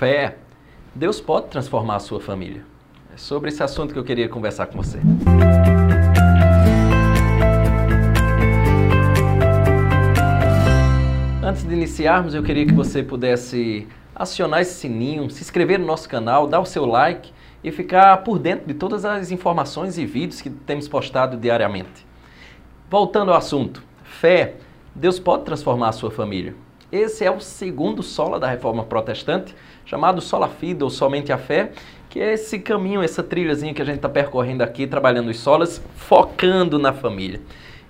Fé. Deus pode transformar a sua família. É sobre esse assunto que eu queria conversar com você. Antes de iniciarmos, eu queria que você pudesse acionar esse sininho, se inscrever no nosso canal, dar o seu like e ficar por dentro de todas as informações e vídeos que temos postado diariamente. Voltando ao assunto, fé, Deus pode transformar a sua família. Esse é o segundo sola da reforma protestante, chamado sola fide ou somente a fé, que é esse caminho, essa trilhazinha que a gente está percorrendo aqui, trabalhando os solas, focando na família.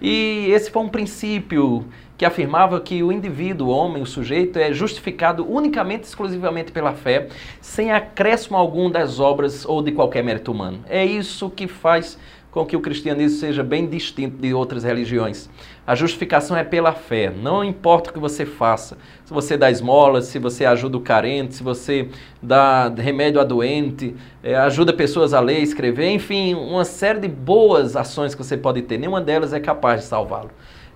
E esse foi um princípio que afirmava que o indivíduo, o homem, o sujeito, é justificado unicamente, exclusivamente pela fé, sem acréscimo algum das obras ou de qualquer mérito humano. É isso que faz com que o cristianismo seja bem distinto de outras religiões. A justificação é pela fé, não importa o que você faça. Se você dá esmolas, se você ajuda o carente, se você dá remédio a doente, é, ajuda pessoas a ler, escrever, enfim, uma série de boas ações que você pode ter, nenhuma delas é capaz de salvá-lo.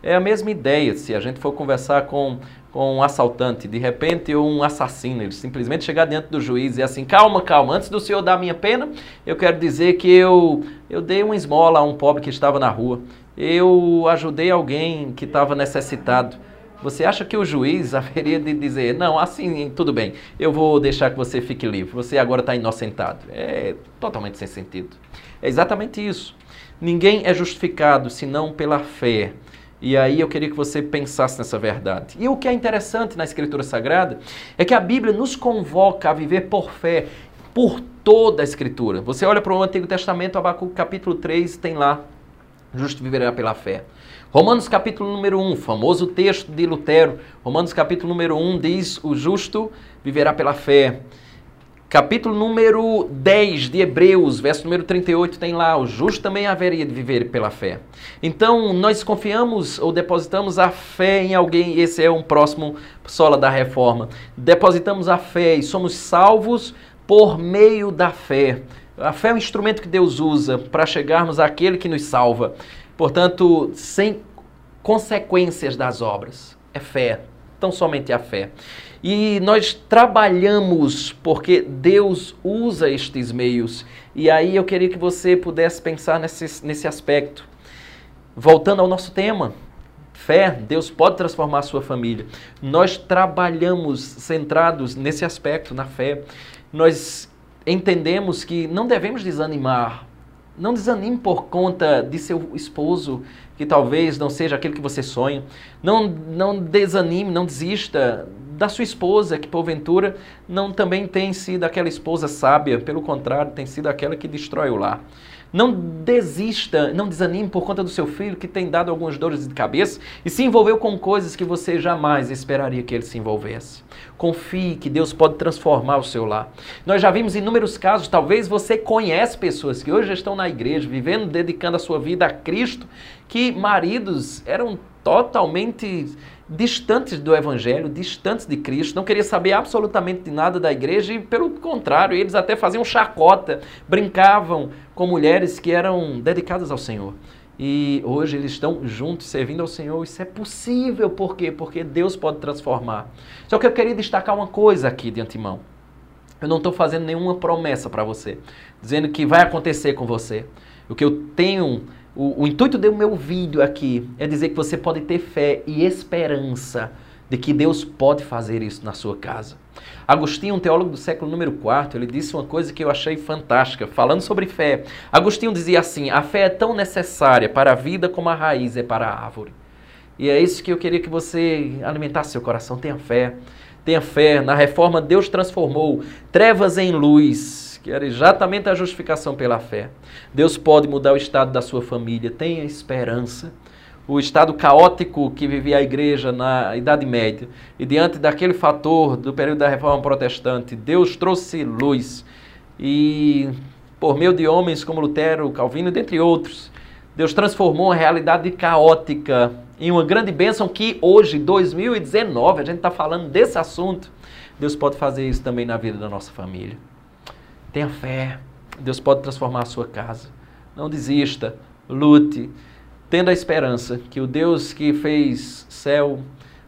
É a mesma ideia se a gente for conversar com, com um assaltante, de repente, um assassino, ele simplesmente chegar diante do juiz e assim: calma, calma, antes do senhor dar minha pena, eu quero dizer que eu, eu dei uma esmola a um pobre que estava na rua, eu ajudei alguém que estava necessitado. Você acha que o juiz haveria de dizer, não, assim, tudo bem, eu vou deixar que você fique livre, você agora está inocentado? É totalmente sem sentido. É exatamente isso. Ninguém é justificado senão pela fé. E aí eu queria que você pensasse nessa verdade. E o que é interessante na Escritura Sagrada é que a Bíblia nos convoca a viver por fé, por toda a Escritura. Você olha para o Antigo Testamento, Abacuque capítulo 3, tem lá, justo viverá pela fé. Romanos capítulo número 1, famoso texto de Lutero. Romanos capítulo número 1 diz, o justo viverá pela fé. Capítulo número 10 de Hebreus, verso número 38, tem lá: o justo também haveria de viver pela fé. Então, nós confiamos ou depositamos a fé em alguém, esse é um próximo sola da reforma. Depositamos a fé e somos salvos por meio da fé. A fé é um instrumento que Deus usa para chegarmos àquele que nos salva. Portanto, sem consequências das obras. É fé, tão somente a fé. E nós trabalhamos porque Deus usa estes meios. E aí eu queria que você pudesse pensar nesse, nesse aspecto. Voltando ao nosso tema, fé, Deus pode transformar a sua família. Nós trabalhamos centrados nesse aspecto, na fé. Nós entendemos que não devemos desanimar. Não desanime por conta de seu esposo, que talvez não seja aquele que você sonha. Não, não desanime, não desista da sua esposa, que porventura não também tem sido aquela esposa sábia, pelo contrário, tem sido aquela que destrói o lar. Não desista, não desanime por conta do seu filho que tem dado algumas dores de cabeça e se envolveu com coisas que você jamais esperaria que ele se envolvesse. Confie que Deus pode transformar o seu lar. Nós já vimos inúmeros casos, talvez você conhece pessoas que hoje estão na igreja, vivendo, dedicando a sua vida a Cristo, que maridos eram totalmente distantes do Evangelho, distantes de Cristo, não queria saber absolutamente de nada da igreja e, pelo contrário, eles até faziam chacota, brincavam com mulheres que eram dedicadas ao Senhor. E hoje eles estão juntos, servindo ao Senhor. Isso é possível, por quê? Porque Deus pode transformar. Só que eu queria destacar uma coisa aqui de antemão. Eu não estou fazendo nenhuma promessa para você, dizendo que vai acontecer com você. O que eu tenho o, o intuito do meu vídeo aqui é dizer que você pode ter fé e esperança de que Deus pode fazer isso na sua casa. Agostinho, um teólogo do século número 4, ele disse uma coisa que eu achei fantástica, falando sobre fé. Agostinho dizia assim: a fé é tão necessária para a vida como a raiz é para a árvore. E é isso que eu queria que você alimentasse seu coração. Tenha fé. Tenha fé. Na reforma, Deus transformou trevas em luz que era exatamente a justificação pela fé. Deus pode mudar o estado da sua família, tenha esperança. O estado caótico que vivia a igreja na Idade Média, e diante daquele fator do período da Reforma Protestante, Deus trouxe luz. E por meio de homens como Lutero, Calvino, dentre outros, Deus transformou a realidade caótica em uma grande bênção que hoje, 2019, a gente está falando desse assunto. Deus pode fazer isso também na vida da nossa família. Tenha fé. Deus pode transformar a sua casa. Não desista. Lute. Tendo a esperança que o Deus que fez céu,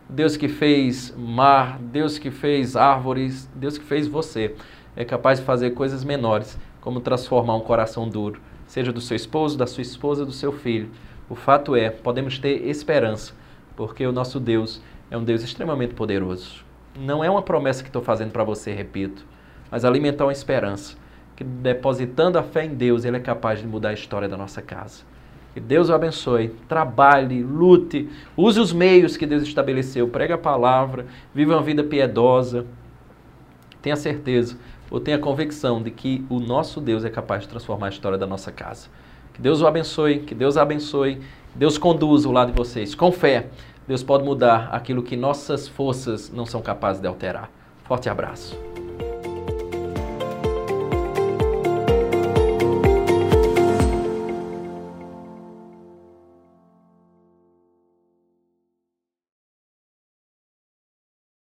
Deus que fez mar, Deus que fez árvores, Deus que fez você, é capaz de fazer coisas menores, como transformar um coração duro, seja do seu esposo, da sua esposa, do seu filho. O fato é, podemos ter esperança, porque o nosso Deus é um Deus extremamente poderoso. Não é uma promessa que estou fazendo para você, repito, mas alimentar uma esperança, que depositando a fé em Deus, Ele é capaz de mudar a história da nossa casa. Que Deus o abençoe. Trabalhe, lute, use os meios que Deus estabeleceu. Pregue a palavra, viva uma vida piedosa. Tenha certeza, ou tenha convicção de que o nosso Deus é capaz de transformar a história da nossa casa. Que Deus o abençoe, que Deus abençoe, Deus conduza o lado de vocês. Com fé, Deus pode mudar aquilo que nossas forças não são capazes de alterar. Forte abraço.